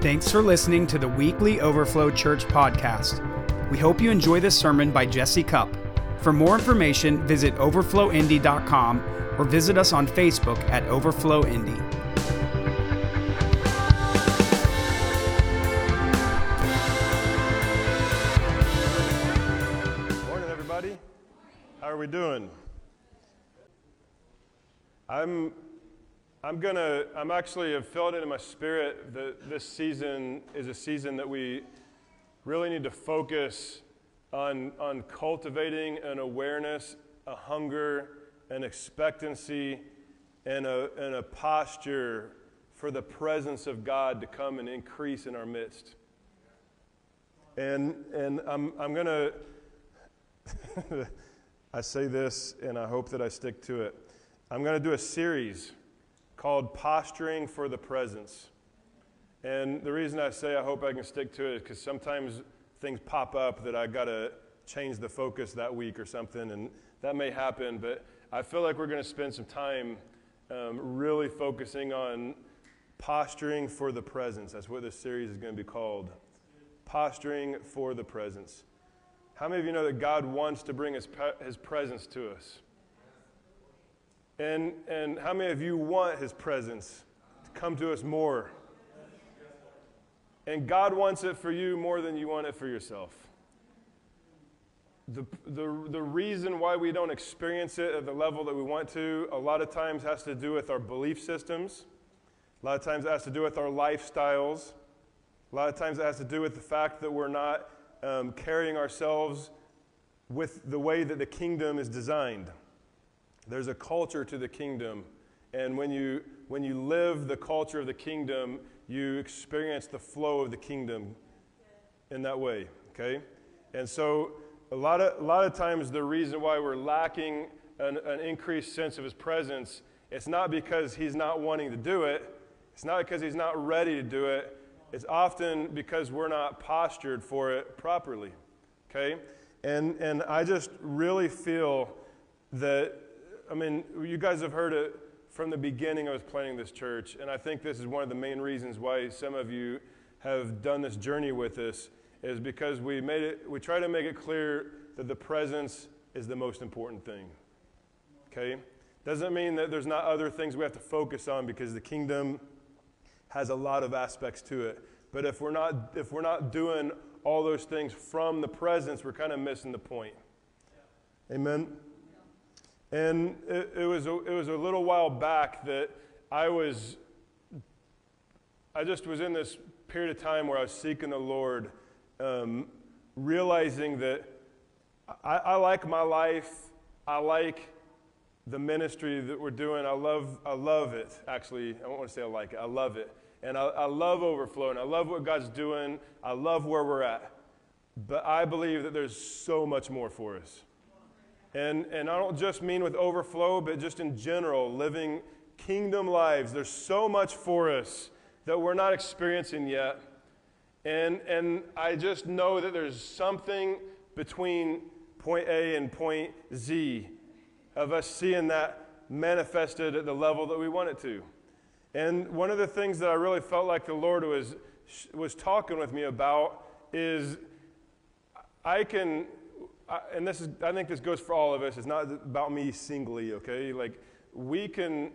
Thanks for listening to the weekly Overflow Church podcast. We hope you enjoy this sermon by Jesse Cupp. For more information, visit overflowindy.com or visit us on Facebook at Overflow Indy. Morning, everybody. How are we doing? I'm, I'm gonna, I'm actually have felt it in my spirit that this season is a season that we really need to focus on, on cultivating an awareness, a hunger, an expectancy, and a, and a posture for the presence of God to come and increase in our midst. And, and I'm, I'm to, I say this and I hope that I stick to it. I'm going to do a series called Posturing for the Presence. And the reason I say I hope I can stick to it is because sometimes things pop up that I got to change the focus that week or something, and that may happen. But I feel like we're going to spend some time um, really focusing on posturing for the presence. That's what this series is going to be called posturing for the presence. How many of you know that God wants to bring his, his presence to us? And, and how many of you want his presence to come to us more? And God wants it for you more than you want it for yourself. The, the, the reason why we don't experience it at the level that we want to, a lot of times has to do with our belief systems. A lot of times it has to do with our lifestyles. A lot of times it has to do with the fact that we're not um, carrying ourselves with the way that the kingdom is designed. There's a culture to the kingdom, and when you, when you live the culture of the kingdom, you experience the flow of the kingdom in that way, okay? And so, a lot of, a lot of times, the reason why we're lacking an, an increased sense of his presence, it's not because he's not wanting to do it, it's not because he's not ready to do it, it's often because we're not postured for it properly. Okay? And, and I just really feel that, I mean, you guys have heard it from the beginning I was planning this church, and I think this is one of the main reasons why some of you have done this journey with us, is because we made it, we try to make it clear that the presence is the most important thing. Okay? Doesn't mean that there's not other things we have to focus on because the kingdom has a lot of aspects to it. But if we're not, if we're not doing all those things from the presence, we're kind of missing the point. Amen? And it, it, was a, it was a little while back that I was, I just was in this period of time where I was seeking the Lord, um, realizing that I, I like my life, I like the ministry that we're doing. I love, I love it, actually. I don't want to say I like it, I love it. And I, I love overflow, and I love what God's doing. I love where we're at. But I believe that there's so much more for us. And, and I don't just mean with overflow, but just in general, living kingdom lives. There's so much for us that we're not experiencing yet. And, and I just know that there's something between point A and point Z of us seeing that manifested at the level that we want it to. And one of the things that I really felt like the Lord was, was talking with me about is I can, and this is, I think this goes for all of us. It's not about me singly, okay? Like, we can,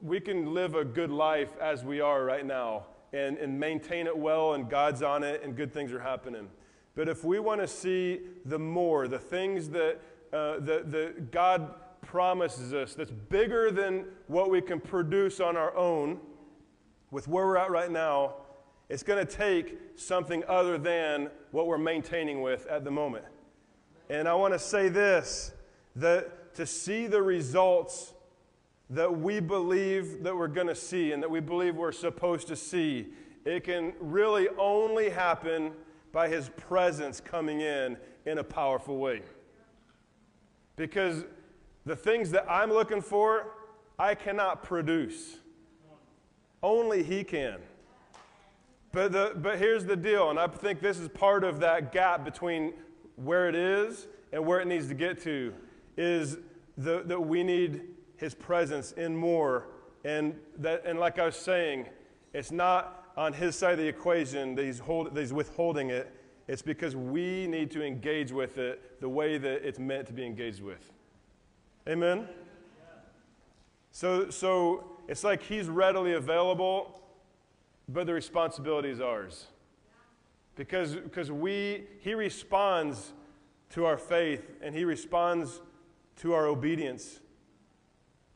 we can live a good life as we are right now and, and maintain it well, and God's on it, and good things are happening. But if we want to see the more, the things that, uh, that, that God promises us that's bigger than what we can produce on our own with where we're at right now, it's going to take something other than what we're maintaining with at the moment. And I want to say this that to see the results that we believe that we're going to see and that we believe we're supposed to see, it can really only happen by His presence coming in in a powerful way. Because the things that I'm looking for, I cannot produce. Only He can. But, the, but here's the deal, and I think this is part of that gap between where it is and where it needs to get to, is the, that we need His presence in more. And, that, and like I was saying, it's not on his side of the equation that he's, hold, that he's withholding it. It's because we need to engage with it the way that it's meant to be engaged with. Amen? So, so it's like he's readily available, but the responsibility is ours. Because, because we, he responds to our faith and he responds to our obedience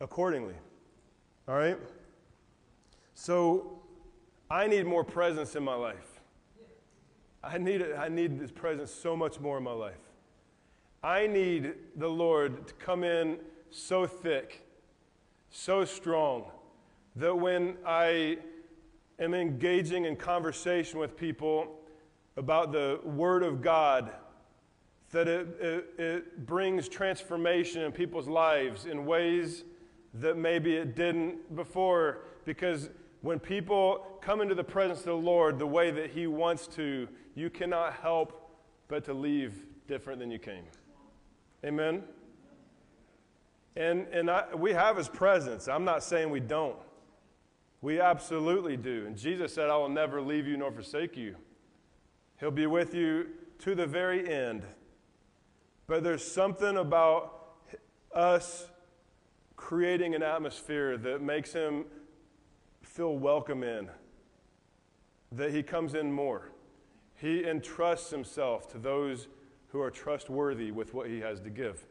accordingly. All right? So I need more presence in my life. I need, I need His presence so much more in my life. I need the Lord to come in so thick, so strong, that when I am engaging in conversation with people about the Word of God, that it, it, it brings transformation in people's lives in ways that maybe it didn't before. Because when people come into the presence of the Lord the way that He wants to, you cannot help but to leave different than you came. Amen? And, and I, we have His presence. I'm not saying we don't. We absolutely do. And Jesus said, I will never leave you nor forsake you. He'll be with you to the very end. But there's something about us creating an atmosphere that makes him feel welcome in, that he comes in more. He entrusts himself to those who are trustworthy with what he has to give.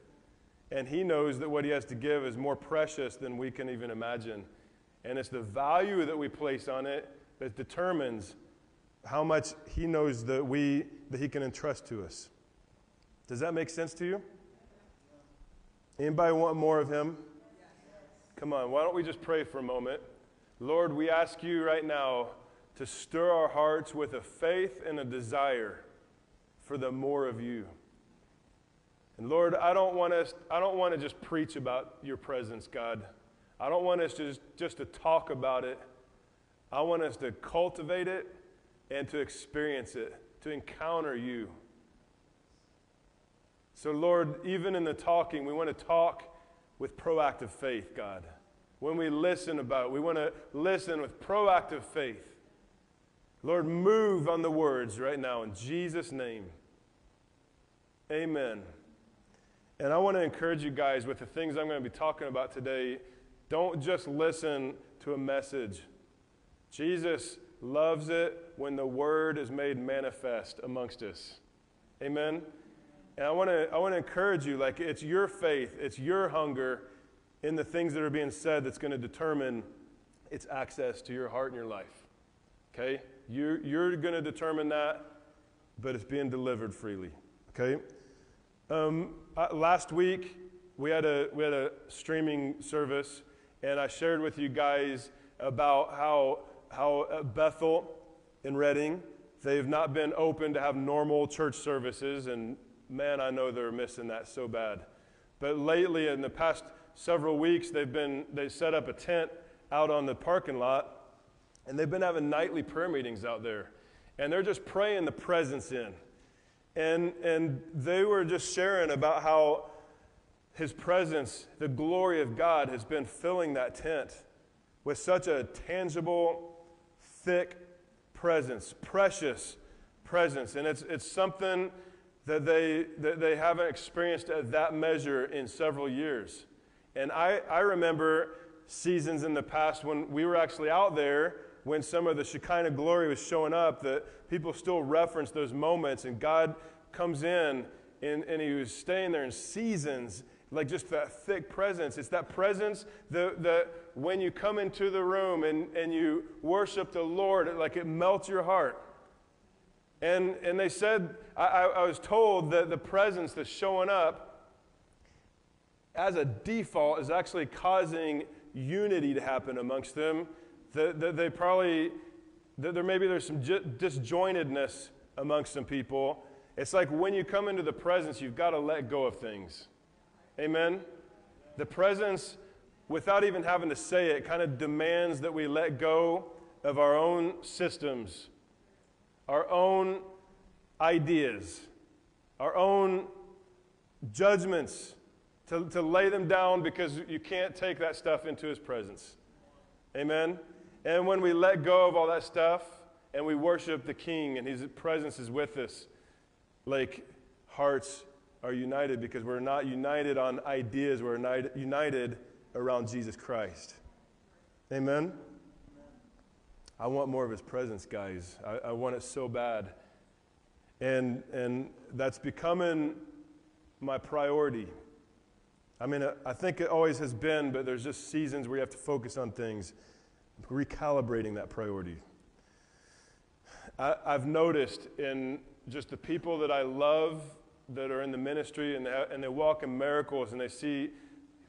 And he knows that what he has to give is more precious than we can even imagine. And it's the value that we place on it that determines how much he knows that we that he can entrust to us. Does that make sense to you? Anybody want more of him? Come on, why don't we just pray for a moment? Lord, we ask you right now to stir our hearts with a faith and a desire for the more of you. And Lord, I don't want us I don't want to just preach about your presence, God. I don't want us just, just to talk about it. I want us to cultivate it and to experience it, to encounter you. So, Lord, even in the talking, we want to talk with proactive faith, God. When we listen about it, we want to listen with proactive faith. Lord, move on the words right now in Jesus' name. Amen. And I want to encourage you guys with the things I'm going to be talking about today. Don't just listen to a message. Jesus loves it when the word is made manifest amongst us. Amen. And I want to I want to encourage you like it's your faith, it's your hunger in the things that are being said that's going to determine its access to your heart and your life. Okay? You you're going to determine that, but it's being delivered freely. Okay? Um, last week we had a we had a streaming service, and I shared with you guys about how how Bethel in Redding, they've not been open to have normal church services, and man, I know they're missing that so bad. But lately, in the past several weeks, they've been, they set up a tent out on the parking lot, and they've been having nightly prayer meetings out there. And they're just praying the presence in. And, and they were just sharing about how his presence, the glory of God, has been filling that tent with such a tangible, thick presence, precious presence. And it's, it's something that they, that they haven't experienced at that measure in several years. And I, I remember seasons in the past when we were actually out there when some of the Shekinah glory was showing up that people still reference those moments and God comes in and, and he was staying there in seasons like just that thick presence. It's that presence that, that when you come into the room and, and you worship the Lord, it, like it melts your heart. And, and they said, I, I was told that the presence that's showing up as a default is actually causing unity to happen amongst them. That, that they probably, that there maybe there's some disjointedness amongst some people. It's like when you come into the presence, you've got to let go of things. Amen? The presence, without even having to say it, kind of demands that we let go of our own systems our own ideas, our own judgments, to, to lay them down because you can't take that stuff into His presence. Amen? And when we let go of all that stuff and we worship the King and His presence is with us, like hearts are united because we're not united on ideas, we're united around Jesus Christ. Amen? I want more of His presence, guys. I, I want it so bad. And, and that's becoming my priority. I mean, uh, I think it always has been, but there's just seasons where you have to focus on things, recalibrating that priority. I, have noticed in just the people that I love that are in the ministry and they, and they walk in miracles and they see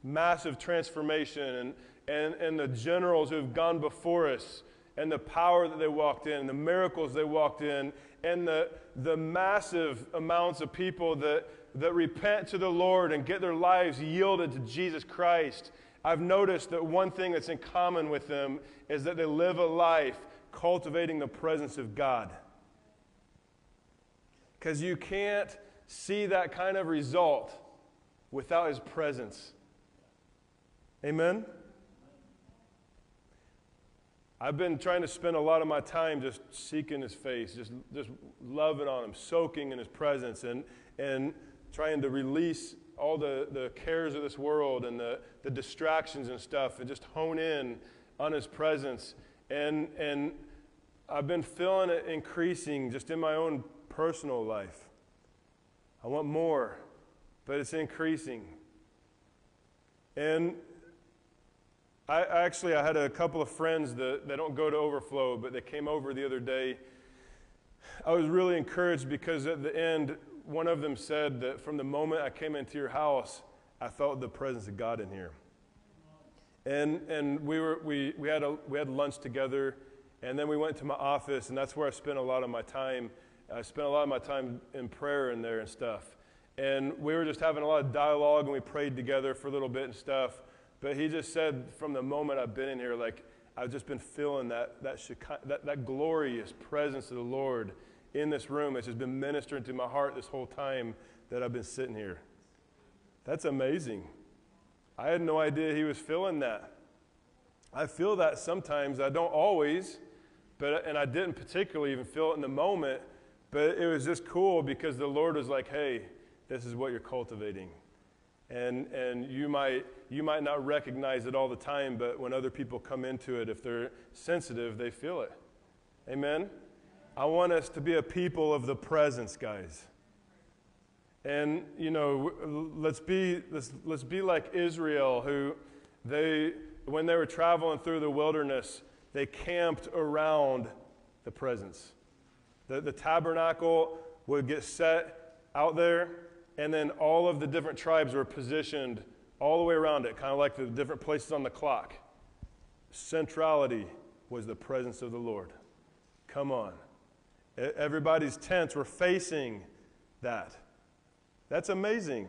massive transformation and, and, and the generals who have gone before us and the power that they walked in, and the miracles they walked in, and the, the massive amounts of people that, that repent to the Lord and get their lives yielded to Jesus Christ. I've noticed that one thing that's in common with them is that they live a life cultivating the presence of God. Because you can't see that kind of result without His presence. Amen? I've been trying to spend a lot of my time just seeking his face, just, just loving on him, soaking in his presence, and, and trying to release all the, the cares of this world and the, the distractions and stuff, and just hone in on his presence. And, and I've been feeling it increasing just in my own personal life. I want more, but it's increasing. And I actually I had a couple of friends that, don't go to Overflow, but they came over the other day. I was really encouraged because at the end, one of them said that from the moment I came into your house, I felt the presence of God in here. And, and we, were, we, we, had a, we had lunch together, and then we went to my office, and that's where I spent a lot of my time. I spent a lot of my time in prayer in there and stuff. And we were just having a lot of dialogue, and we prayed together for a little bit and stuff. But he just said, from the moment I've been in here, like, I've just been feeling that, that, that, that glorious presence of the Lord in this room. It's just been ministering to my heart this whole time that I've been sitting here. That's amazing. I had no idea he was feeling that. I feel that sometimes. I don't always, but and I didn't particularly even feel it in the moment. But it was just cool because the Lord was like, "Hey, this is what you're cultivating," and and you might you might not recognize it all the time, but when other people come into it, if they're sensitive, they feel it. Amen? I want us to be a people of the presence, guys. And, you know, let's be, let's, let's be like Israel, who they, when they were traveling through the wilderness, they camped around the presence. The, the tabernacle would get set out there, and then all of the different tribes were positioned all the way around it, kind of like the different places on the clock. Centrality was the presence of the Lord. Come on. Everybody's tents were facing that. That's amazing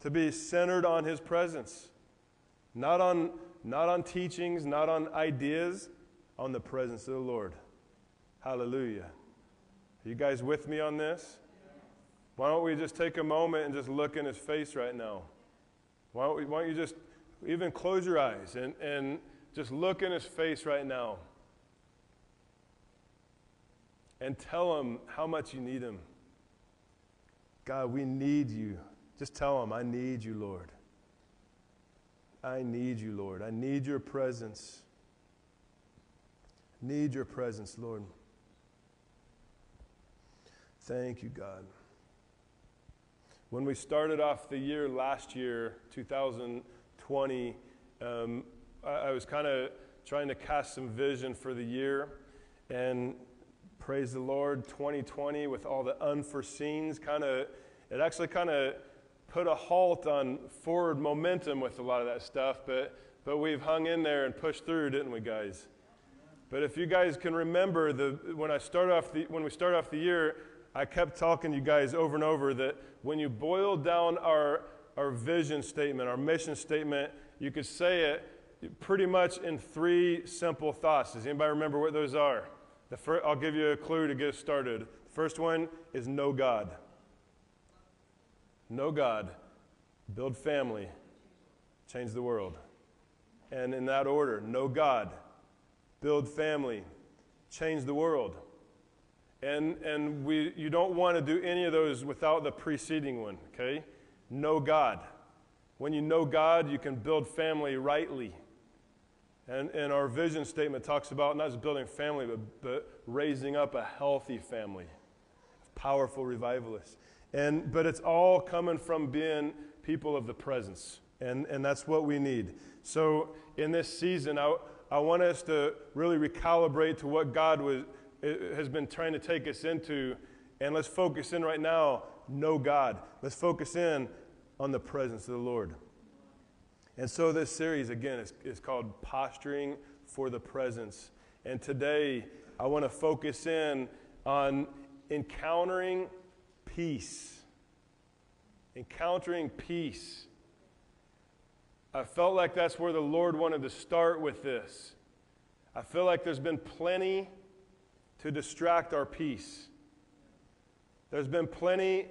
to be centered on his presence. Not on, not on teachings, not on ideas, on the presence of the Lord. Hallelujah. Are you guys with me on this? Why don't we just take a moment and just look in his face right now? Why don't, we, why don't you just even close your eyes and, and just look in his face right now and tell him how much you need him. God, we need you. Just tell him, I need you, Lord. I need you, Lord. I need your presence. Need your presence, Lord. Thank you, God. When we started off the year last year, 2020, um, I, I was kind of trying to cast some vision for the year. And praise the Lord, 2020 with all the unforeseens kind of, it actually kind of put a halt on forward momentum with a lot of that stuff. But, but we've hung in there and pushed through, didn't we, guys? But if you guys can remember, the, when, I start off the, when we start off the year, I kept talking to you guys over and over that when you boil down our, our vision statement, our mission statement, you could say it pretty much in three simple thoughts. Does anybody remember what those are? The I'll give you a clue to get started. The first one is know God. Know God, build family, change the world. And in that order, know God, build family, change the world. And, and we, you don't want to do any of those without the preceding one, okay? Know God. When you know God, you can build family rightly. And, and our vision statement talks about not just building family, but, but raising up a healthy family, powerful revivalists. And, but it's all coming from being people of the presence. And, and that's what we need. So in this season, I, I want us to really recalibrate to what God was, has been trying to take us into. And let's focus in right now, know God. Let's focus in on the presence of the Lord. And so this series, again, is, is called Posturing for the Presence. And today, I want to focus in on encountering peace. Encountering peace. I felt like that's where the Lord wanted to start with this. I feel like there's been plenty to distract our peace. There's been plenty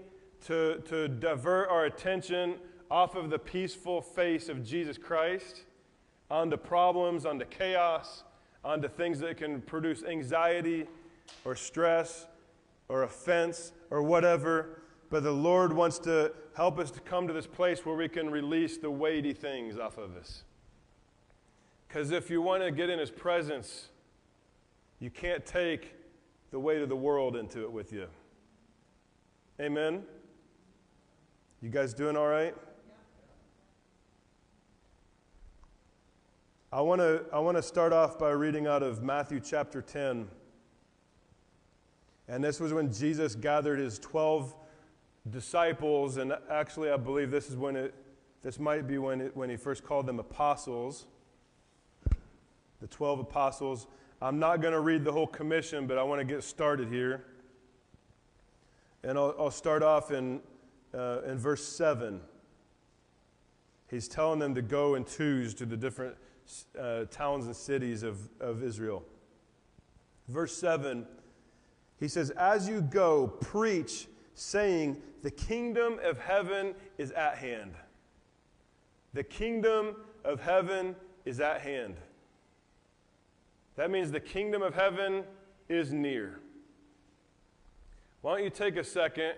to, to divert our attention off of the peaceful face of Jesus Christ onto problems, onto chaos, onto things that can produce anxiety or stress or offense or whatever. But the Lord wants to help us to come to this place where we can release the weighty things off of us. Because if you want to get in His presence, you can't take the weight of the world into it with you. Amen? You guys doing all right? I want to I want to start off by reading out of Matthew chapter 10. And this was when Jesus gathered his 12 disciples and actually I believe this is when it this might be when it, when he first called them apostles. The 12 apostles. I'm not going to read the whole commission, but I want to get started here. And I'll, I'll start off in, uh, in verse 7. He's telling them to go in twos to the different uh, towns and cities of, of Israel. Verse 7, he says, As you go, preach, saying, The kingdom of heaven is at hand. The kingdom of heaven is at hand. That means the kingdom of heaven is near. Why don't you take a second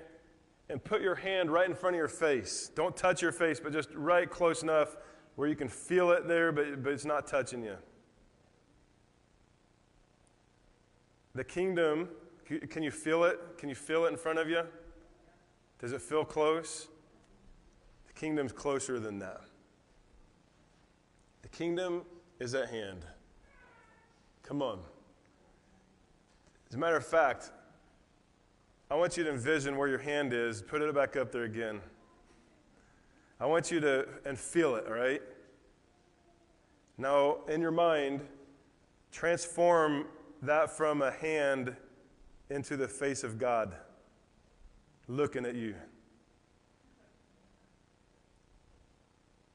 and put your hand right in front of your face? Don't touch your face, but just right close enough where you can feel it there, but, but it's not touching you. The kingdom, can you feel it? Can you feel it in front of you? Does it feel close? The kingdom's closer than that. The kingdom is at hand. Come on. As a matter of fact, I want you to envision where your hand is. Put it back up there again. I want you to and feel it, all right? Now, in your mind, transform that from a hand into the face of God looking at you.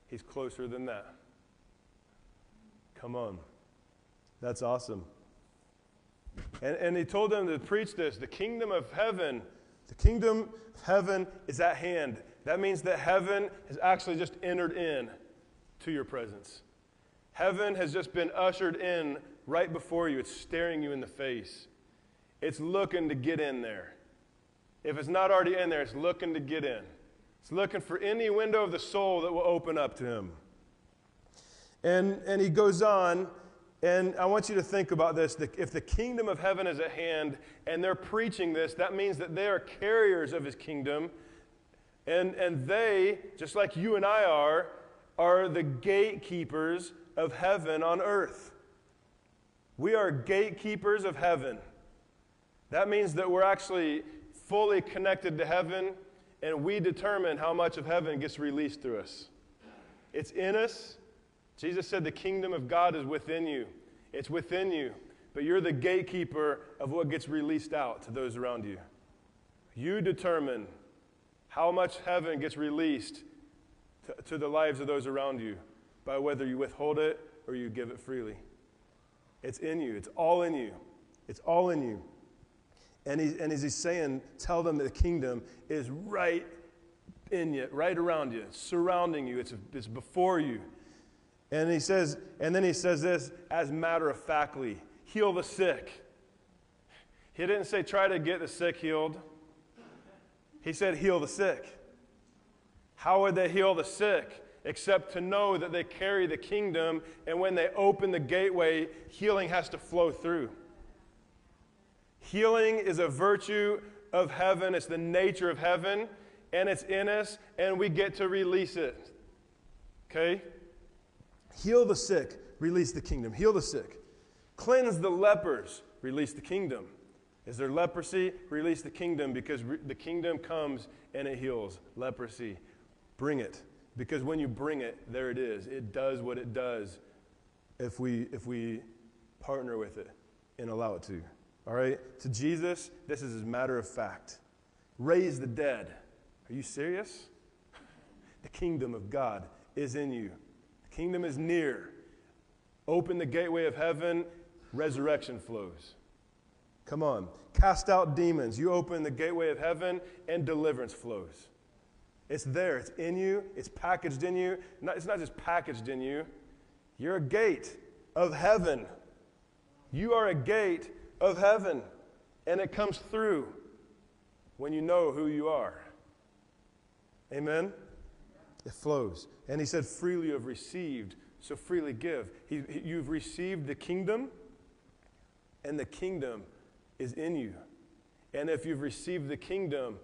He's closer than that. Come on. That's awesome. And, and he told them to preach this the kingdom of heaven, the kingdom of heaven is at hand. That means that heaven has actually just entered in to your presence. Heaven has just been ushered in right before you. It's staring you in the face. It's looking to get in there. If it's not already in there, it's looking to get in. It's looking for any window of the soul that will open up to him. And, and he goes on, and I want you to think about this. If the kingdom of heaven is at hand and they're preaching this, that means that they are carriers of his kingdom and, and they, just like you and I are, are the gatekeepers of heaven on earth. We are gatekeepers of heaven. That means that we're actually fully connected to heaven, and we determine how much of heaven gets released through us. It's in us. Jesus said the kingdom of God is within you. It's within you, but you're the gatekeeper of what gets released out to those around you. You determine how much heaven gets released to, to the lives of those around you by whether you withhold it or you give it freely. It's in you, it's all in you. It's all in you. And, he, and as he's saying, tell them that the kingdom is right in you, right around you, surrounding you, it's, it's before you. And he says, and then he says this as matter of factly. heal the sick. He didn't say try to get the sick healed. He said heal the sick. How would they heal the sick? Except to know that they carry the kingdom, and when they open the gateway, healing has to flow through. Healing is a virtue of heaven, it's the nature of heaven, and it's in us, and we get to release it. Okay? Heal the sick, release the kingdom. Heal the sick. Cleanse the lepers, release the kingdom. Is there leprosy? Release the kingdom because re- the kingdom comes and it heals leprosy. Bring it. Because when you bring it, there it is. It does what it does if we, if we partner with it and allow it to. All right? To Jesus, this is a matter of fact. Raise the dead. Are you serious? The kingdom of God is in you, kingdom is near. Open the gateway of heaven, resurrection flows. Come on. Cast out demons. You open the gateway of heaven, and deliverance flows. It's there, it's in you, it's packaged in you. it's not just packaged in you, you're a gate of heaven. You are a gate of heaven, and it comes through when you know who you are. Amen? It flows. And he said, freely you have received, so freely give. He, he, you've received the kingdom, and the kingdom is in you. And if you've received the kingdom,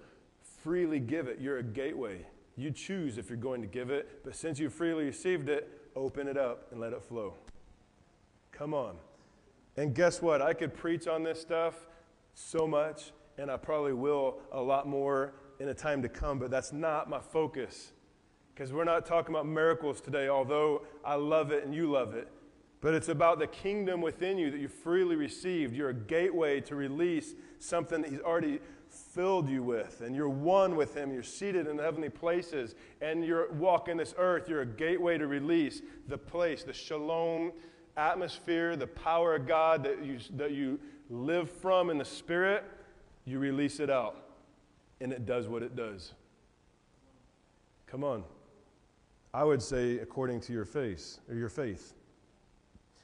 freely give it. You're a gateway. You choose if you're going to give it, but since you freely received it, open it up and let it flow. Come on. And guess what? I could preach on this stuff so much, and I probably will a lot more in a time to come, but that's not my focus. Because we're not talking about miracles today, although I love it and you love it. But it's about the kingdom within you that you freely received. You're a gateway to release something that He's already filled you with. And you're one with Him. You're seated in heavenly places. And you're walking this earth. You're a gateway to release the place, the shalom atmosphere, the power of God that you, that you live from in the Spirit. You release it out. And it does what it does. Come on. I would say according to your faith or your faith.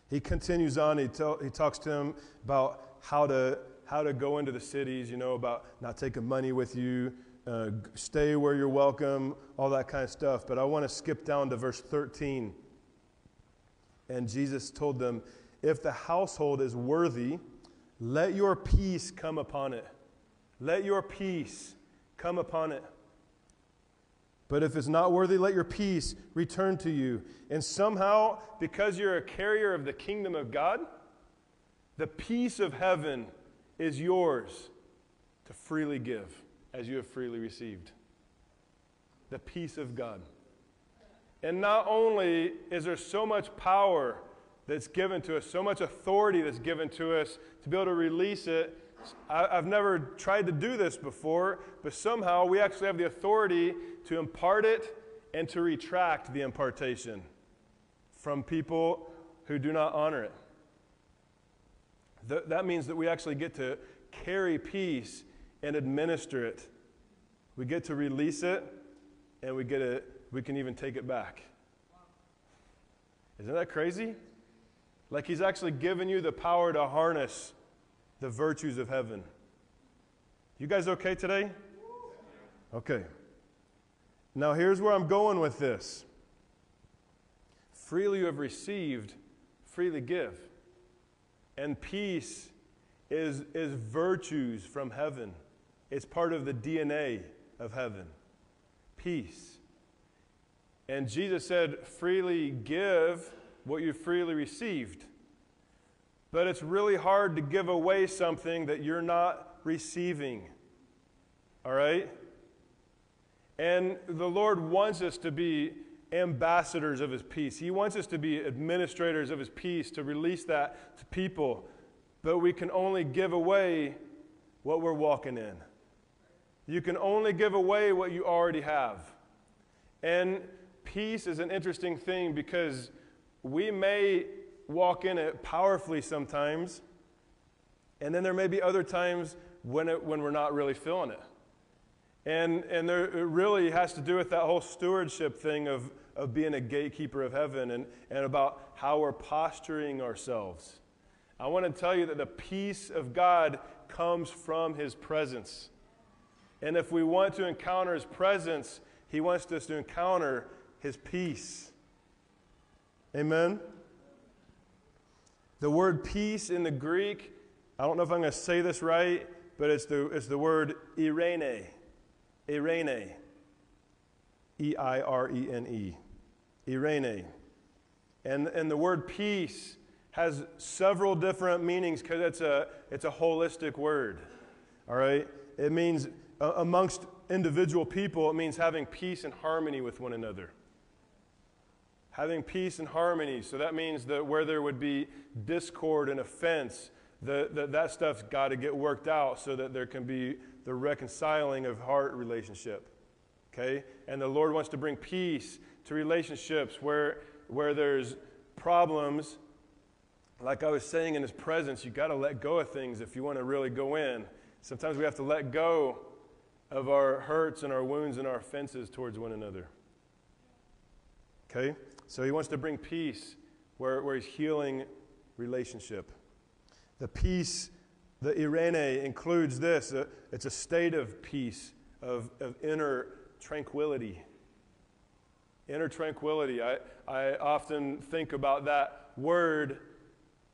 He continues on, he, tell, he talks to him about how to, how to go into the cities, you know, about not taking money with you, uh, stay where you're welcome, all that kind of stuff. But I want to skip down to verse 13. And Jesus told them, If the household is worthy, let your peace come upon it. Let your peace come upon it. But if it's not worthy, let your peace return to you. And somehow, because you're a carrier of the kingdom of God, the peace of heaven is yours to freely give as you have freely received. The peace of God. And not only is there so much power that's given to us, so much authority that's given to us to be able to release it. I, have never tried to do this before, but somehow we actually have the authority to impart it and to retract the impartation from people who do not honor it. Th- that means that we actually get to carry peace and administer it. We get to release it, and we, get to, we can even take it back. Isn't that crazy? Like he's actually given you the power to harness the virtues of heaven. You guys okay today? Okay. Now, here's where I'm going with this. Freely you have received, freely give. And peace is, is virtues from heaven, it's part of the DNA of heaven. Peace. And Jesus said, freely give what you freely received. But it's really hard to give away something that you're not receiving. All right? And the Lord wants us to be ambassadors of His peace. He wants us to be administrators of His peace, to release that to people. But we can only give away what we're walking in. You can only give away what you already have. And peace is an interesting thing because we may walk in it powerfully sometimes, and then there may be other times when, it, when we're not really feeling it. And, and there, it really has to do with that whole stewardship thing of, of being a gatekeeper of heaven and, and about how we're posturing ourselves. I want to tell you that the peace of God comes from his presence. And if we want to encounter his presence, he wants us to encounter his peace. Amen? The word peace in the Greek, I don't know if I'm going to say this right, but it's the, it's the word eirene. Eirene. E I R E N E. Eirene. And, and the word peace has several different meanings because it's a, it's a holistic word. All right? It means uh, amongst individual people, it means having peace and harmony with one another. Having peace and harmony. So that means that where there would be discord and offense, the, the, that stuff's got to get worked out so that there can be the reconciling of heart relationship. Okay? And the Lord wants to bring peace to relationships where, where there's problems like I was saying in his presence, you got to let go of things if you want to really go in. Sometimes we have to let go of our hurts and our wounds and our offenses towards one another. Okay? So he wants to bring peace where, where he's healing relationship. The peace, the eirene, includes this uh, it's a state of peace, of, of inner tranquility. Inner tranquility. I, I often think about that word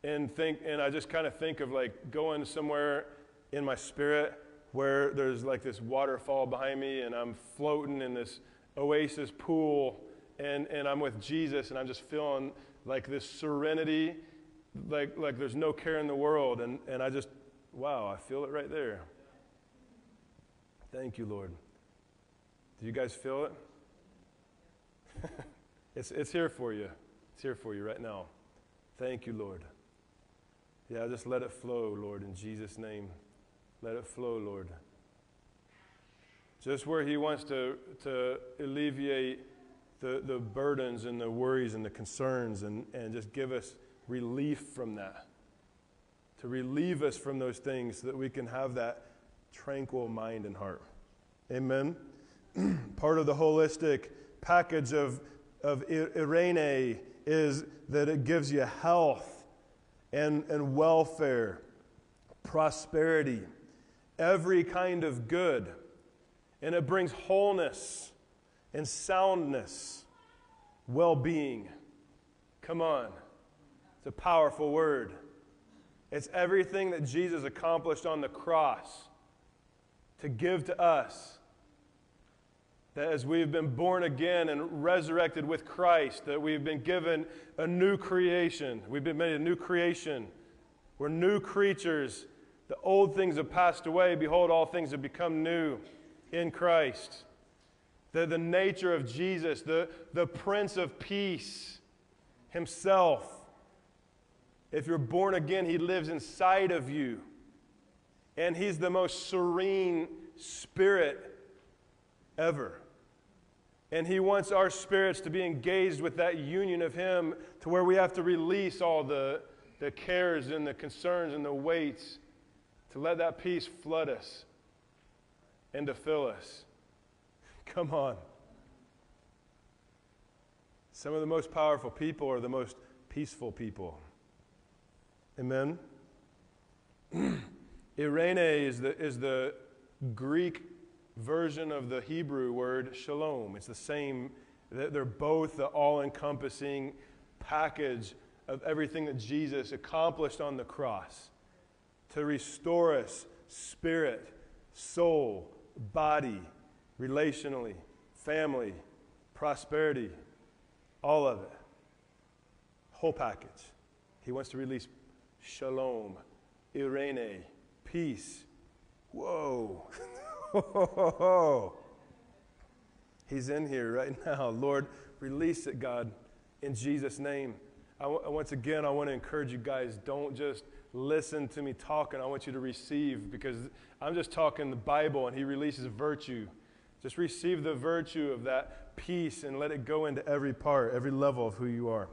and think and I just kind of think of like going somewhere in my spirit where there's like this waterfall behind me and I'm floating in this oasis pool and, and I'm with Jesus and I'm just feeling like this serenity, like, like there's no care in the world. And, and I just, wow, I feel it right there. Thank you, Lord. Do you guys feel it? it's, it's here for you. It's here for you right now. Thank you, Lord. Yeah, just let it flow, Lord, in Jesus' name. Let it flow, Lord. Just where He wants to, to alleviate the, the burdens and the worries and the concerns and, and just give us relief from that. To relieve us from those things so that we can have that tranquil mind and heart. Amen. Part of the holistic package of, of Eirene is that it gives you health and, and welfare, prosperity, every kind of good. And it brings wholeness and soundness, well being. Come on. It's a powerful word. It's everything that Jesus accomplished on the cross to give to us that as we've been born again and resurrected with Christ, that we've been given a new creation. We've been made a new creation. We're new creatures. The old things have passed away. Behold, all things have become new in Christ. The, the nature of Jesus, the, the Prince of Peace Himself. If you're born again, He lives inside of you. And He's the most serene spirit ever. And He wants our spirits to be engaged with that union of Him to where we have to release all the, the cares and the concerns and the weights to let that peace flood us and to fill us. Come on. Some of the most powerful people are the most peaceful people. Amen? Eirene is the, is the Greek version of the Hebrew word shalom. It's the same, they're both the all encompassing package of everything that Jesus accomplished on the cross to restore us spirit, soul, body, relationally, family, prosperity, all of it. Whole package. He wants to release shalom, eirene, peace. Whoa. He's in here right now. Lord, release it, God, in Jesus' name. I once again, I want to encourage you guys don't just listen to me talking. I want you to receive because I'm just talking the Bible and He releases virtue. Just receive the virtue of that peace and let it go into every part, every level of who you are.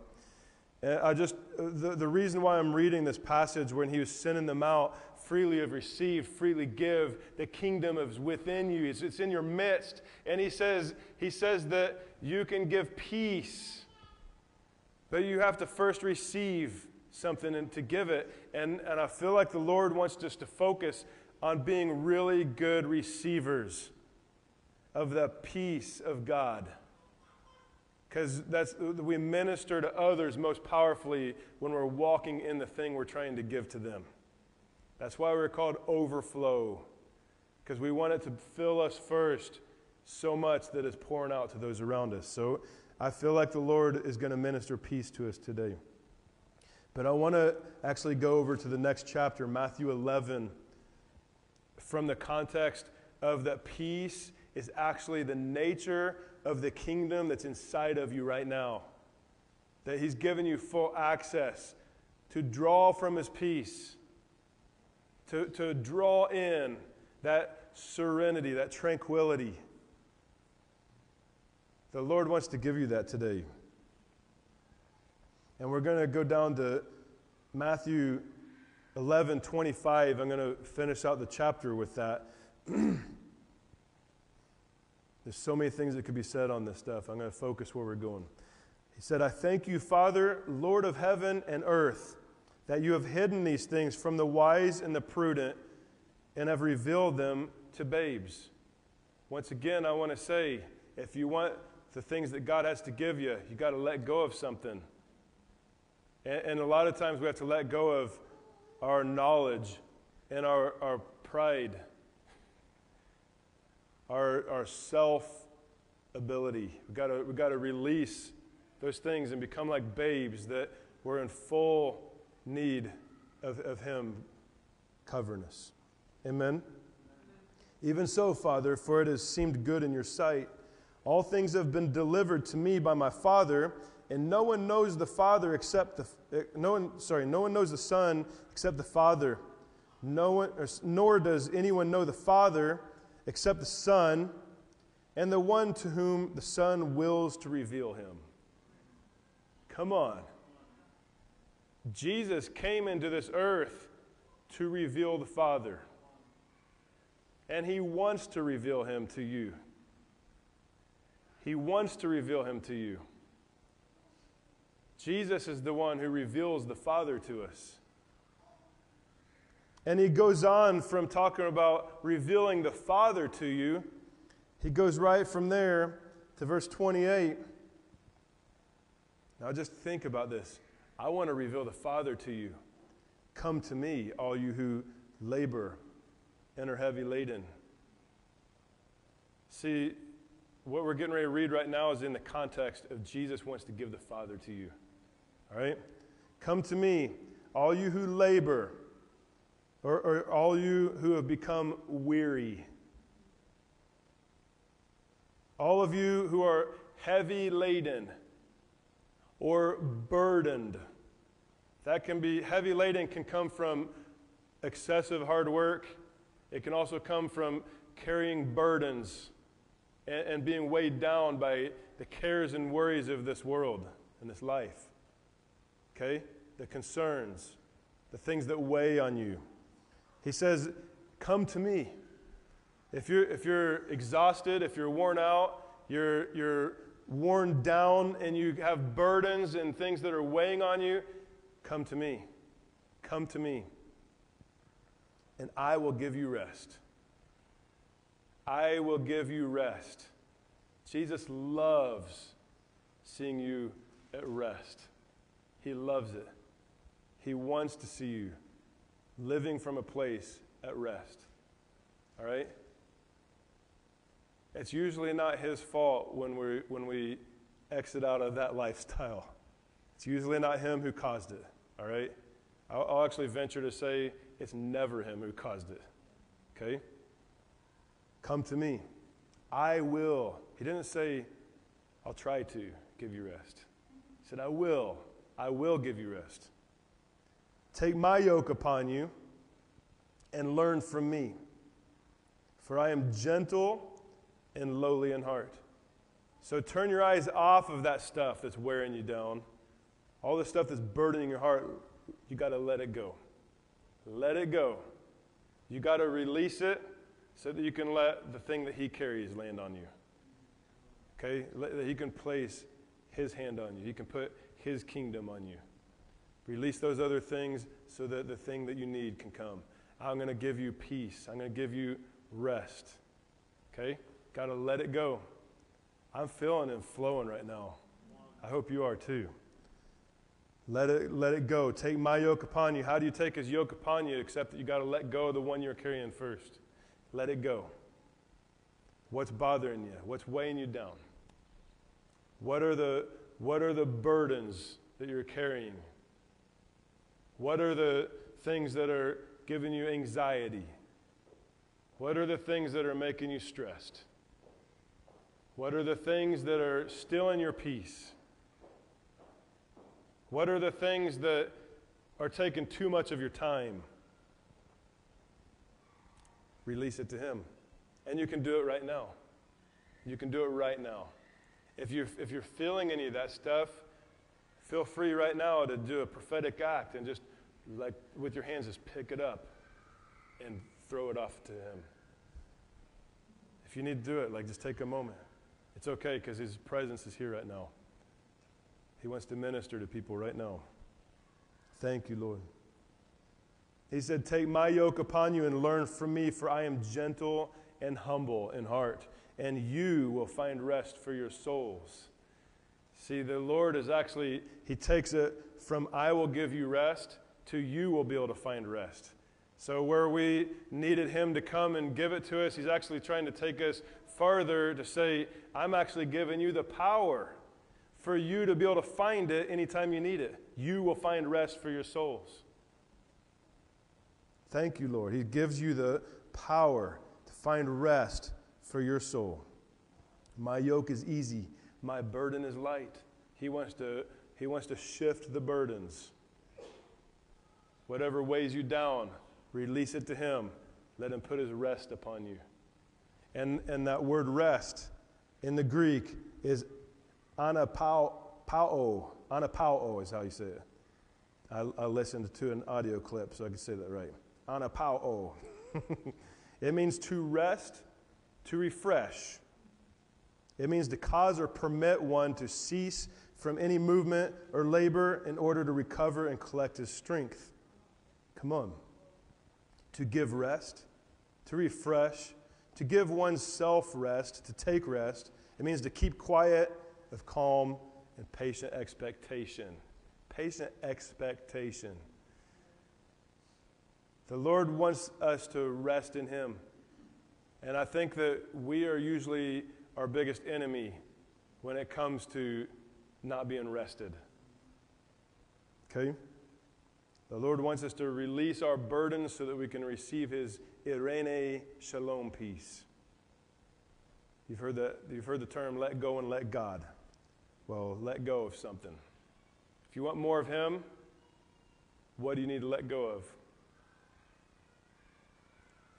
And I just, the, the reason why I'm reading this passage when He was sending them out freely have received, freely give. The kingdom is within you. It's, it's in your midst. And he says, he says that you can give peace, but you have to first receive something and to give it. And, and I feel like the Lord wants us to focus on being really good receivers of the peace of God. Because that's we minister to others most powerfully when we're walking in the thing we're trying to give to them. That's why we're called overflow. Because we want it to fill us first so much that it's pouring out to those around us. So I feel like the Lord is going to minister peace to us today. But I want to actually go over to the next chapter, Matthew 11, from the context of that peace is actually the nature of the kingdom that's inside of you right now. That He's given you full access to draw from His peace, to, to draw in that serenity, that tranquility. The Lord wants to give you that today. And we're going to go down to Matthew 11 25. I'm going to finish out the chapter with that. There's so many things that could be said on this stuff. I'm going to focus where we're going. He said, I thank you, Father, Lord of heaven and earth, that you have hidden these things from the wise and the prudent and have revealed them to babes. Once again, I want to say if you want the things that God has to give you, you got to let go of something. And, and, a lot of times we have to let go of our knowledge and our, our pride, our, our self ability. We've got, got to release those things and become like babes that we're in full need of, of Him covering us. Amen. Even so, Father, for it has seemed good in your sight all things have been delivered to me by my Father, and no one knows the Father except the eh, no one sorry, no one knows the Son except the Father. No one, nor does anyone know the Father except the Son, and the one to whom the Son wills to reveal him. Come on. Jesus came into this earth to reveal the Father. And he wants to reveal him to you. He wants to reveal him to you. Jesus is the one who reveals the Father to us. And he goes on from talking about revealing the Father to you. He goes right from there to verse 28. Now just think about this. I want to reveal the Father to you. Come to me, all you who labor and are heavy laden. See, what we're getting ready to read right now is in the context of Jesus wants to give the Father to you. All right? Come to me, all you who labor, or, or all you who have become weary. All of you who are heavy laden or burdened. That can be heavy laden, can come from excessive hard work. It can also come from carrying burdens and, and being weighed down by the cares and worries of this world and this life. Okay? The concerns, the things that weigh on you. He says, Come to me. If you're, if you're exhausted, if you're worn out, you're, you're worn down, and you have burdens and things that are weighing on you, come to me. Come to me. And I will give you rest. I will give you rest. Jesus loves seeing you at rest. He loves it. He wants to see you living from a place at rest. All right? It's usually not his fault when we, when we exit out of that lifestyle. It's usually not him who caused it. All right? I'll, I'll actually venture to say it's never him who caused it. Okay? Come to me. I will. He didn't say, I'll try to give you rest. He said, I will. I will give you rest. Take my yoke upon you and learn from me. For I am gentle and lowly in heart. So turn your eyes off of that stuff that's wearing you down. All the stuff that's burdening your heart, you got to let it go. Let it go. You got to release it so that you can let the thing that He carries land on you. Okay? That He can place His hand on you, He can put His kingdom on you. Release those other things so that the thing that you need can come. I'm going to give you peace. I'm going to give you rest. Okay? Got to let it go. I'm feeling and flowing right now. I hope you are too. Let it, let it go. Take my yoke upon you. How do you take his yoke upon you except that you got to let go of the one you're carrying first? Let it go. What's bothering you? What's weighing you down? What are the, what are the burdens that you're carrying? What are the things that are giving you anxiety? What are the things that are making you stressed? What are the things that are stealing your peace? What are the things that are taking too much of your time? Release it to Him. And you can do it right now. You can do it right now. If you're, if you're feeling any of that stuff, feel free right now to do a prophetic act and just, like, with your hands, just pick it up and throw it off to Him. If you need to do it, like, just take a moment. It's okay because His presence is here right now. He wants to minister to people right now. Thank you, Lord. He said, Take my yoke upon you and learn from me, for I am gentle and humble in heart, and you will find rest for your souls. See, the Lord is actually, He takes it from I will give you rest to you will be able to find rest. So, where we needed Him to come and give it to us, He's actually trying to take us farther to say, I'm actually giving you the power for you to be able to find it anytime you need it. You will find rest for your souls. Thank you, Lord. He gives you the power to find rest for your soul. My yoke is easy, my burden is light. He wants to, he wants to shift the burdens. Whatever weighs you down, release it to Him. Let Him put His rest upon you. And, and that word rest in the Greek is Anapao, anapao is how you say it. I, I, listened to an audio clip so I can say that right. Anapao. it means to rest, to refresh. It means to cause or permit one to cease from any movement or labor in order to recover and collect his strength. Come on. To give rest, to refresh, to give oneself rest, to take rest. It means to keep quiet with calm and patient expectation. Patient expectation. The Lord wants us to rest in Him. And I think that we are usually our biggest enemy when it comes to not being rested. Okay? The Lord wants us to release our burdens so that we can receive His Eirene Shalom peace. You've heard, the, you've heard the term let go and let God. Well, let go of something. If you want more of Him, what do you need to let go of?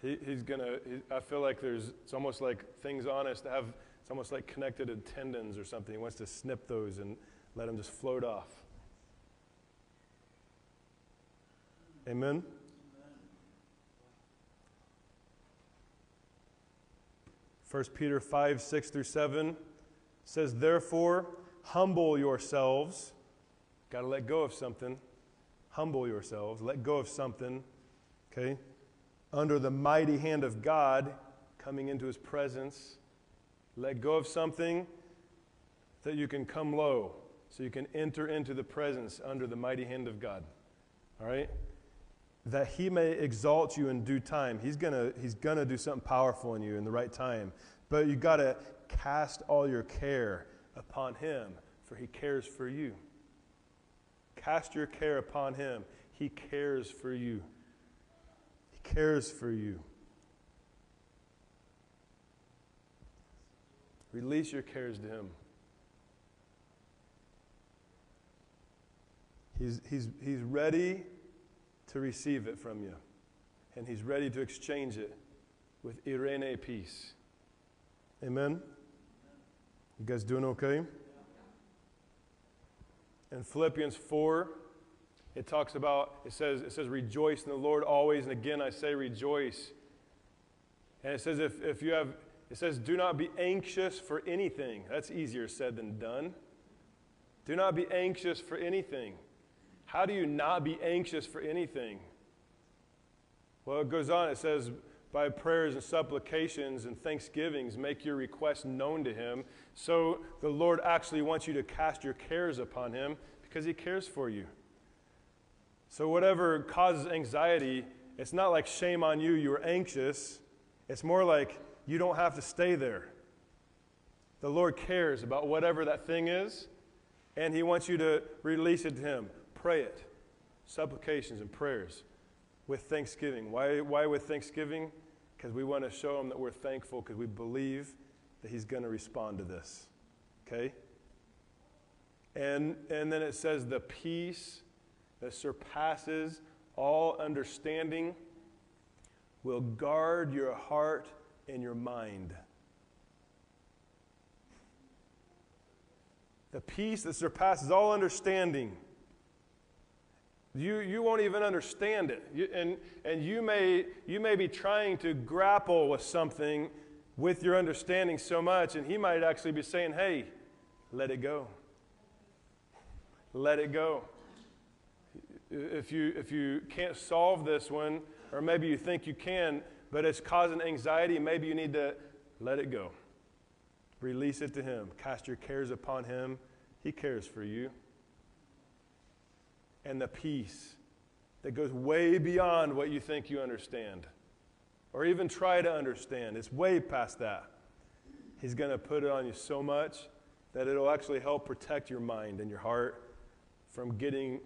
He, he's going to, I feel like there's, it's almost like things on us that have, it's almost like connected to tendons or something. He wants to snip those and let them just float off. Amen? 1 Peter 5, 6 through 7 says, Therefore, humble yourselves. Got to let go of something. Humble yourselves. Let go of something. Okay? Under the mighty hand of God coming into his presence. Let go of something that you can come low so you can enter into the presence under the mighty hand of God. All right? that he may exalt you in due time. He's going to he's gonna do something powerful in you in the right time. But you got to cast all your care upon him, for he cares for you. Cast your care upon him. He cares for you. He cares for you. Release your cares to him. He's, he's, he's ready to receive it from you. And He's ready to exchange it with Eirene peace. Amen? You guys doing okay? In Philippians 4, it talks about, it says, it says, rejoice in the Lord always. And again, I say rejoice. And it says, if, if you have, it says, do not be anxious for anything. That's easier said than done. Do not be anxious for anything. How do you not be anxious for anything? Well, it goes on, it says, by prayers and supplications and thanksgivings, make your requests known to him. So the Lord actually wants you to cast your cares upon him because he cares for you. So, whatever causes anxiety, it's not like shame on you, you were anxious. It's more like you don't have to stay there. The Lord cares about whatever that thing is, and He wants you to release it to Him. Pray it. Supplications and prayers with thanksgiving. Why, why with thanksgiving? Because we want to show Him that we're thankful because we believe that He's going to respond to this. Okay? And, and then it says, the peace that surpasses all understanding will guard your heart and your mind. The peace that surpasses all understanding. You, you won't even understand it. You, and and you, may, you may be trying to grapple with something with your understanding so much, and he might actually be saying, hey, let it go. Let it go. If you, if you can't solve this one, or maybe you think you can, but it's causing anxiety, maybe you need to let it go. Release it to Him. Cast your cares upon Him. He cares for you. And the peace that goes way beyond what you think you understand or even try to understand. It's way past that. He's going to put it on you so much that it'll actually help protect your mind and your heart from getting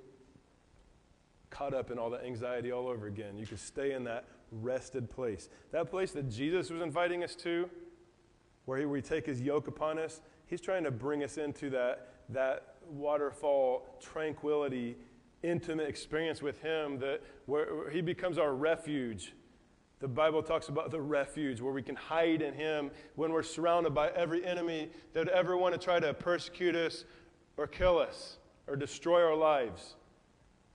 caught up in all the anxiety all over again. You can stay in that rested place. That place that Jesus was inviting us to, where he, we take his yoke upon us, he's trying to bring us into that, that waterfall tranquility, intimate experience with him that where, where he becomes our refuge. The Bible talks about the refuge where we can hide in him when we're surrounded by every enemy that would ever want to try to persecute us or kill us or destroy our lives.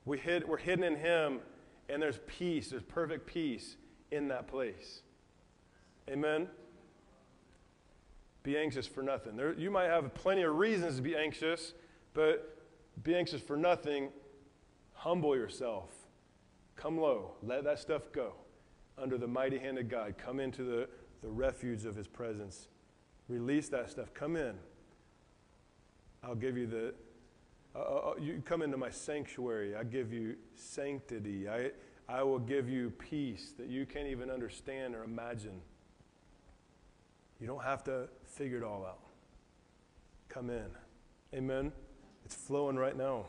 We hid, we're hidden in Him, and there's peace, there's perfect peace in that place. Amen? Be anxious for nothing. There, you might have plenty of reasons to be anxious, but be anxious for nothing. Humble yourself. Come low. Let that stuff go. Under the mighty hand of God. Come into the, the refuge of His presence. Release that stuff. Come in. I'll give you the, uh, uh, you come into my sanctuary. I give you sanctity. I, I will give you peace that you can't even understand or imagine. You don't have to figure it all out. Come in. Amen. It's flowing right now.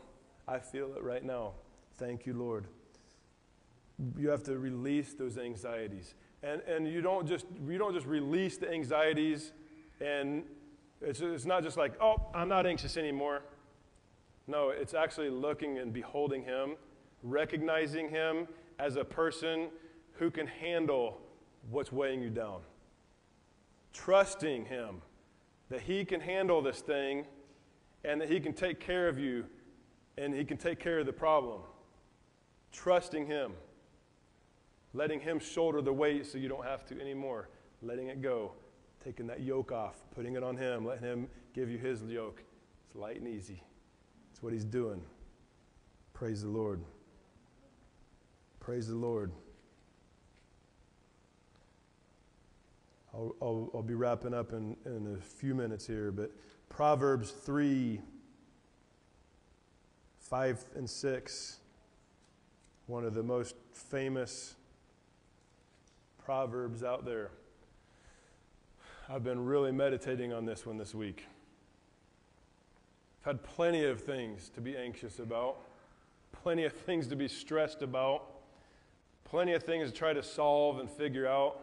I feel it right now. Thank you, Lord. You have to release those anxieties. And, and you, don't just, you don't just release the anxieties and it's, it's not just like, oh, I'm not anxious anymore. No, it's actually looking and beholding Him, recognizing Him as a person who can handle what's weighing you down. Trusting Him that He can handle this thing and that He can take care of you and He can take care of the problem. Trusting Him. Letting Him shoulder the weight so you don't have to anymore. Letting it go. Taking that yoke off, putting it on Him, letting Him give you His yoke. It's light and easy. What he's doing. Praise the Lord. Praise the Lord. I'll, I'll, I'll, be wrapping up in, in a few minutes here, but Proverbs 3 5 and 6, one of the most famous Proverbs out there. I've been really meditating on this one this week had plenty of things to be anxious about, plenty of things to be stressed about, plenty of things to try to solve and figure out.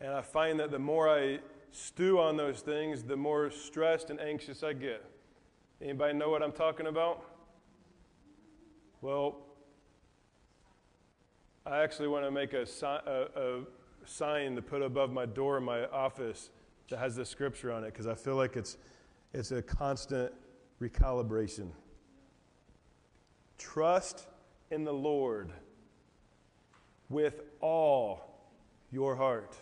And I find that the more I stew on those things, the more stressed and anxious I get. Anybody know what I'm talking about? Well, I actually want to make a, a, a sign to put above my door in my office that has this scripture on it because I feel like it's it's a constant recalibration. Trust in the Lord with all your heart.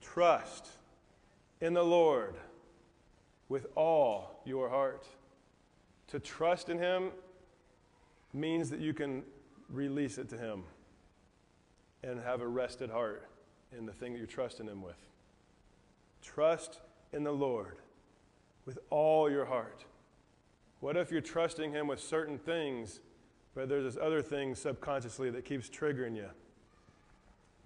Trust in the Lord with all your heart. To trust in Him means that you can release it to Him and have a rested heart in the thing that you're trusting Him with. Trust in the Lord with all your heart. What if you're trusting Him with certain things, but there's this other thing subconsciously that keeps triggering you?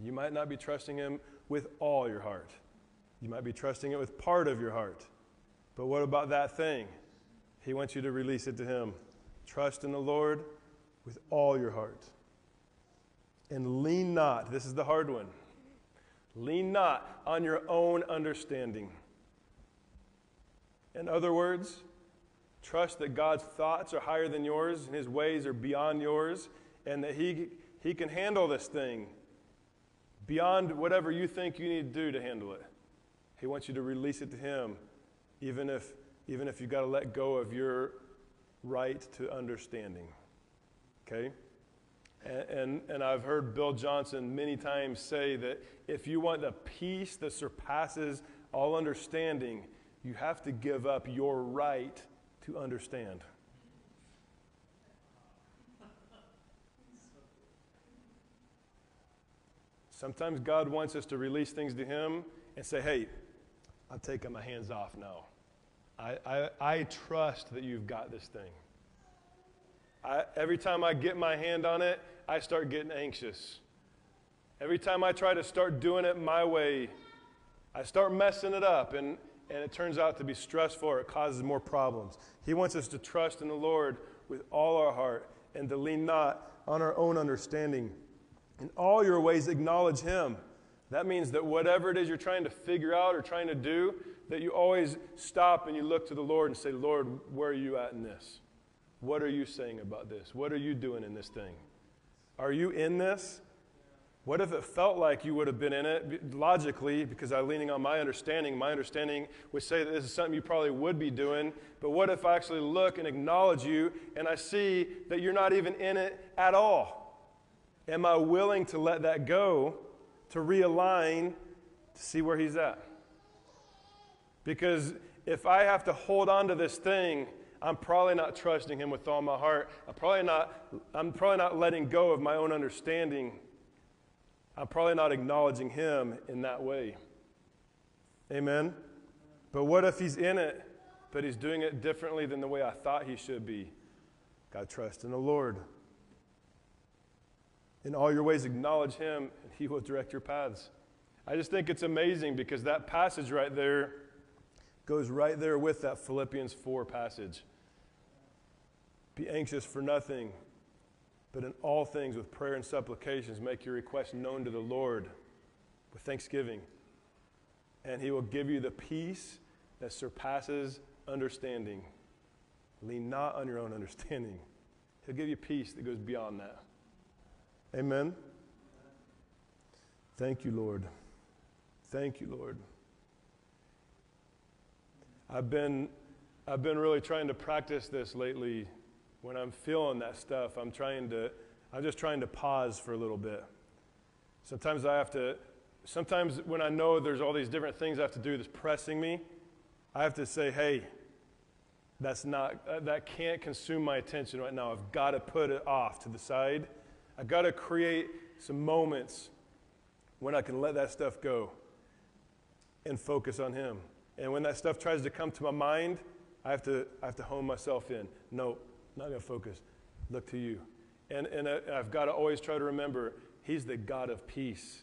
You might not be trusting Him with all your heart. You might be trusting it with part of your heart. But what about that thing? He wants you to release it to Him. Trust in the Lord with all your heart. And lean not, this is the hard one. Lean not on your own understanding. In other words, trust that God's thoughts are higher than yours and his ways are beyond yours, and that he, he can handle this thing beyond whatever you think you need to do to handle it. He wants you to release it to him, even if, even if you've got to let go of your right to understanding. Okay? And, and, and, I've heard Bill Johnson many times say that if you want the peace that surpasses all understanding, you have to give up your right to understand. Sometimes God wants us to release things to Him and say, hey, I'm taking my hands off now. I, I, I trust that you've got this thing. I, every time I get my hand on it, I start getting anxious. Every time I try to start doing it my way, I start messing it up. And, and it turns out to be stressful or it causes more problems. He wants us to trust in the Lord with all our heart and to lean not on our own understanding. In all your ways, acknowledge Him. That means that whatever it is you're trying to figure out or trying to do, that you always stop and you look to the Lord and say, Lord, where are you at in this? What are you saying about this? What are you doing in this thing? Are you in this? What if it felt like you would have been in it? Logically, because I'm leaning on my understanding, my understanding would say that this is something you probably would be doing. But what if I actually look and acknowledge you and I see that you're not even in it at all? Am I willing to let that go, to realign, to see where He's at? Because if I have to hold on to this thing, I'm probably not trusting Him with all my heart. I'm probably not, I'm probably not letting go of my own understanding I'm probably not acknowledging him in that way. Amen? But what if he's in it, but he's doing it differently than the way I thought he should be? God, trust in the Lord. In all your ways, acknowledge him, and he will direct your paths. I just think it's amazing because that passage right there goes right there with that Philippians 4 passage. Be anxious for nothing, but in all things, with prayer and supplications, make your requests known to the Lord with thanksgiving. And he will give you the peace that surpasses understanding. Lean not on your own understanding. He'll give you peace that goes beyond that. Amen. Thank you, Lord. Thank you, Lord. I've been, I've been really trying to practice this lately when I'm feeling that stuff, I'm trying to, I'm just trying to pause for a little bit. Sometimes I have to, sometimes when I know there's all these different things I have to do that's pressing me, I have to say, hey, that's not, uh, that can't consume my attention right now. I've got to put it off to the side. I've got to create some moments when I can let that stuff go and focus on Him. And when that stuff tries to come to my mind, I have to, I have to hone myself in. No, not going to focus. Look to you. And, and I've got to always try to remember He's the God of peace.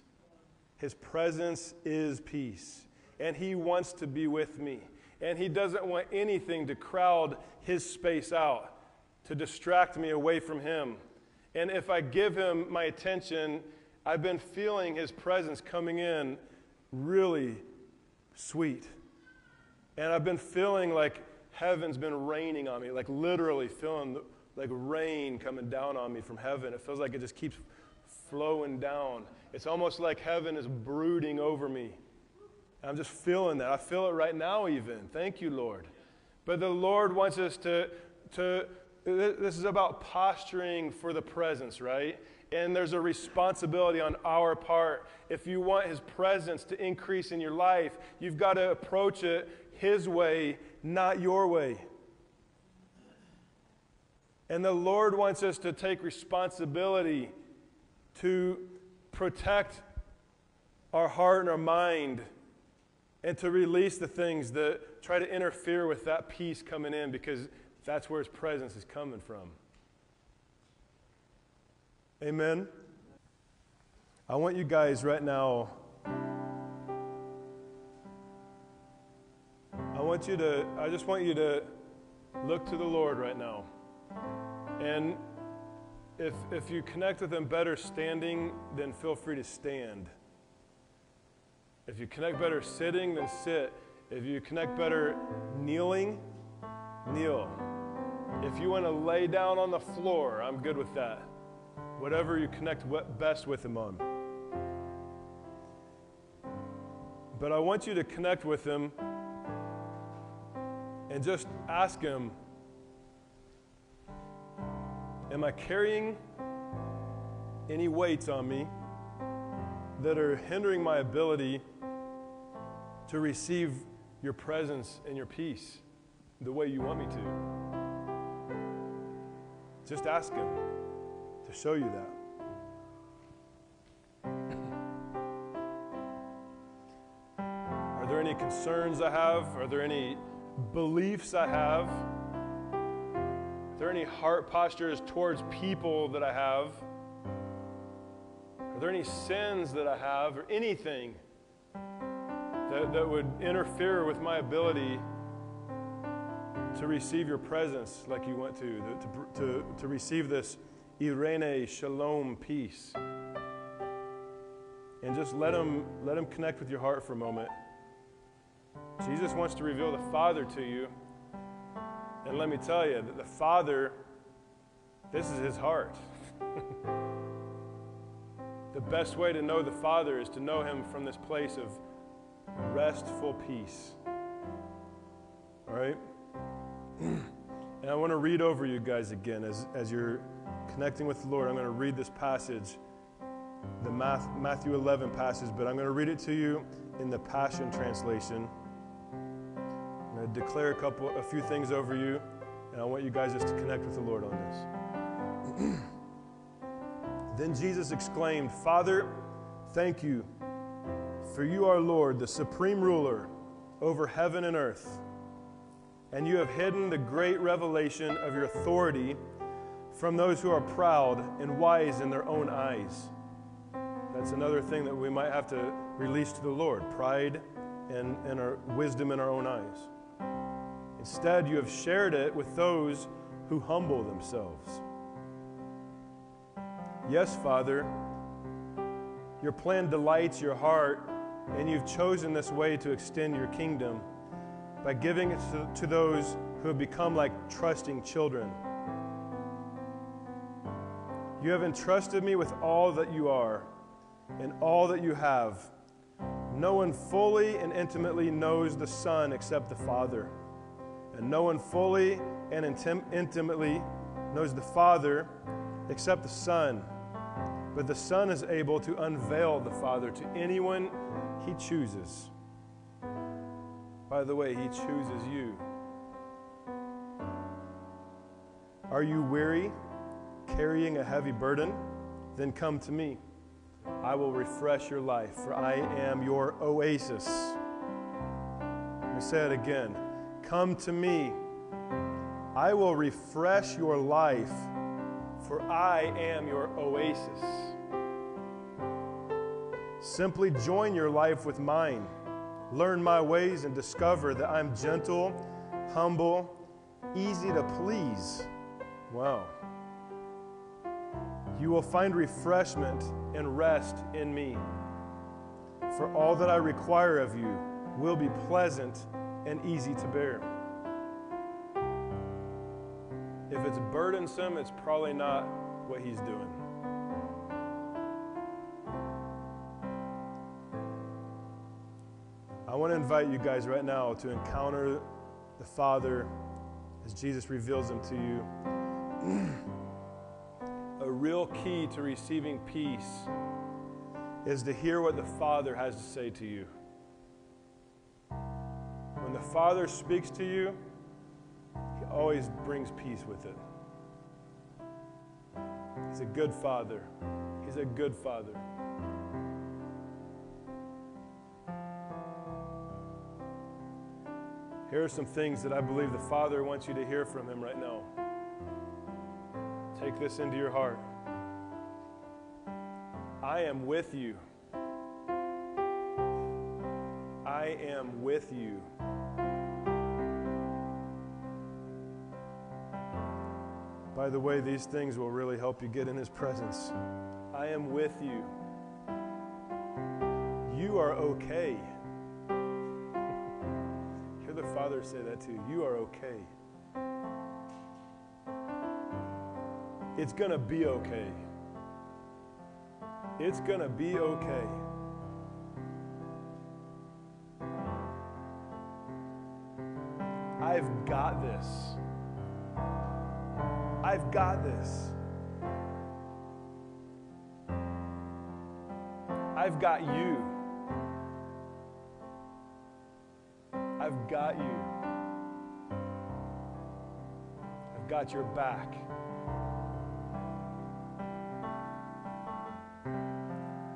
His presence is peace. And He wants to be with me. And He doesn't want anything to crowd His space out, to distract me away from Him. And if I give Him my attention, I've been feeling His presence coming in really sweet. And I've been feeling like heaven's been raining on me, like literally feeling like rain coming down on me from heaven. It feels like it just keeps flowing down. It's almost like heaven is brooding over me. I'm just feeling that. I feel it right now, even. Thank you, Lord. But the Lord wants us to, to this is about posturing for the presence, right? And there's a responsibility on our part. If you want His presence to increase in your life, you've got to approach it His way not your way. And the Lord wants us to take responsibility to protect our heart and our mind and to release the things that try to interfere with that peace coming in because that's where His presence is coming from. Amen. I want you guys right now. Want you to, I just want you to look to the Lord right now. And if, if you connect with Him better standing, then feel free to stand. If you connect better sitting, then sit. If you connect better kneeling, kneel. If you want to lay down on the floor, I'm good with that. Whatever you connect best with Him on. But I want you to connect with Him and just ask Him Am I carrying any weights on me that are hindering my ability to receive your presence and your peace the way you want me to? Just ask Him to show you that. Are there any concerns I have? Are there any beliefs I have? Are there any heart postures towards people that I have? Are there any sins that I have or anything that, that would interfere with my ability to receive your presence like you want to, to, to, to receive this Eirene Shalom peace? And just let him, let him connect with your heart for a moment. Jesus wants to reveal the Father to you. And let me tell you that the Father, this is his heart. the best way to know the Father is to know him from this place of restful peace. All right? and I want to read over you guys again as, as you're connecting with the Lord. I'm going to read this passage, the Matthew 11 passage, but I'm going to read it to you in the Passion Translation to declare a couple, a few things over you, and I want you guys just to connect with the Lord on this. then Jesus exclaimed, Father, thank you, for you are Lord, the supreme ruler over heaven and earth. And you have hidden the great revelation of your authority from those who are proud and wise in their own eyes. That's another thing that we might have to release to the Lord pride and, and our wisdom in our own eyes. Instead, you have shared it with those who humble themselves. Yes, Father, your plan delights your heart, and you've chosen this way to extend your kingdom by giving it to, those who have become like trusting children. You have entrusted me with all that you are and all that you have. No one fully and intimately knows the Son except the Father and no one fully and intim- intimately knows the Father except the Son. But the Son is able to unveil the Father to anyone he chooses. By the way, he chooses you. Are you weary, carrying a heavy burden? Then come to me. I will refresh your life, for I am your oasis. Let me say it again. Come to me. I will refresh your life, for I am your oasis. Simply join your life with mine. Learn my ways and discover that I'm gentle, humble, easy to please. Wow. You will find refreshment and rest in me. For all that I require of you will be pleasant and easy to bear. If it's burdensome, it's probably not what he's doing. I want to invite you guys right now to encounter the Father as Jesus reveals him to you. A real key to receiving peace is to hear what the Father has to say to you. The Father speaks to you, He always brings peace with it. He's a good father. He's a good father. Here are some things that I believe the Father wants you to hear from Him right now. Take this into your heart. I am with you. I am with you. By the way, these things will really help you get in His presence. I am with you. You are okay. Hear the Father say that to you. You are okay. It's going to be okay. It's going to be okay. I've got this. I've got this. I've got you. I've got you. I've got your back.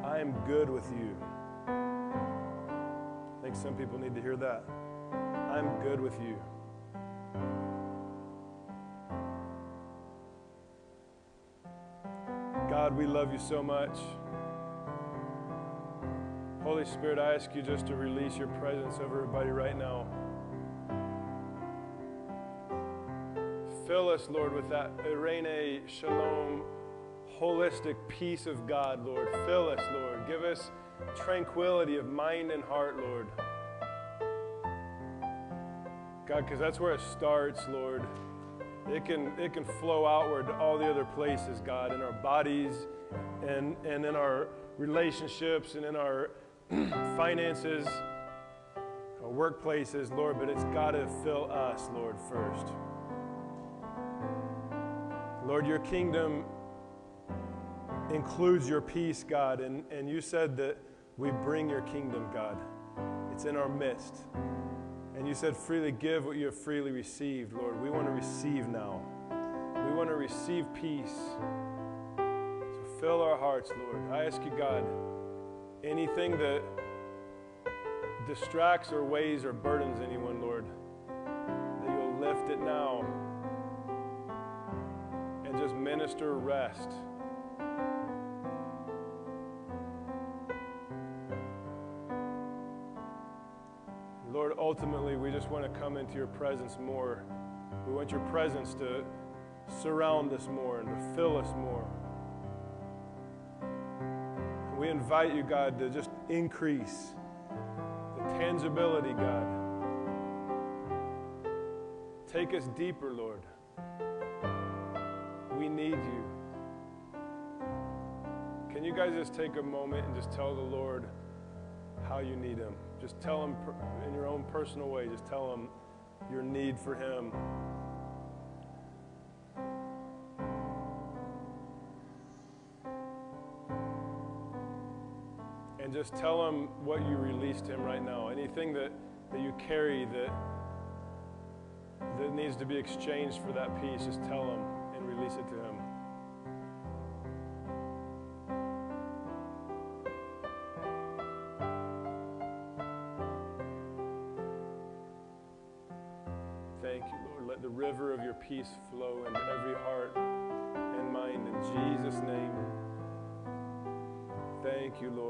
I am good with you. I think some people need to hear that. I'm good with you. We love you so much. Holy Spirit, I ask you just to release your presence over everybody right now. Fill us, Lord, with that Eirene Shalom, holistic peace of God, Lord. Fill us, Lord. Give us tranquility of mind and heart, Lord. God, because that's where it starts, Lord. It can, it can flow outward to all the other places, God, in our bodies and, and in our relationships and in our finances, our workplaces, Lord, but it's got to fill us, Lord, first. Lord, your kingdom includes your peace, God, and, and you said that we bring your kingdom, God. It's in our midst. And you said, freely give what you have freely received, Lord. We want to receive now. We want to receive peace. So fill our hearts, Lord. I ask you, God, anything that distracts or weighs or burdens anyone, Lord, that you'll lift it now and just minister rest. Ultimately, we just want to come into your presence more. We want your presence to surround us more and to fill us more. We invite you, God, to just increase the tangibility, God. Take us deeper, Lord. We need you. Can you guys just take a moment and just tell the Lord how you need him? Just tell him in your own personal way, just tell him your need for him. And just tell him what you released him right now. Anything that, that you carry that, that needs to be exchanged for that peace, just tell him and release it to him. Thank you, Lord.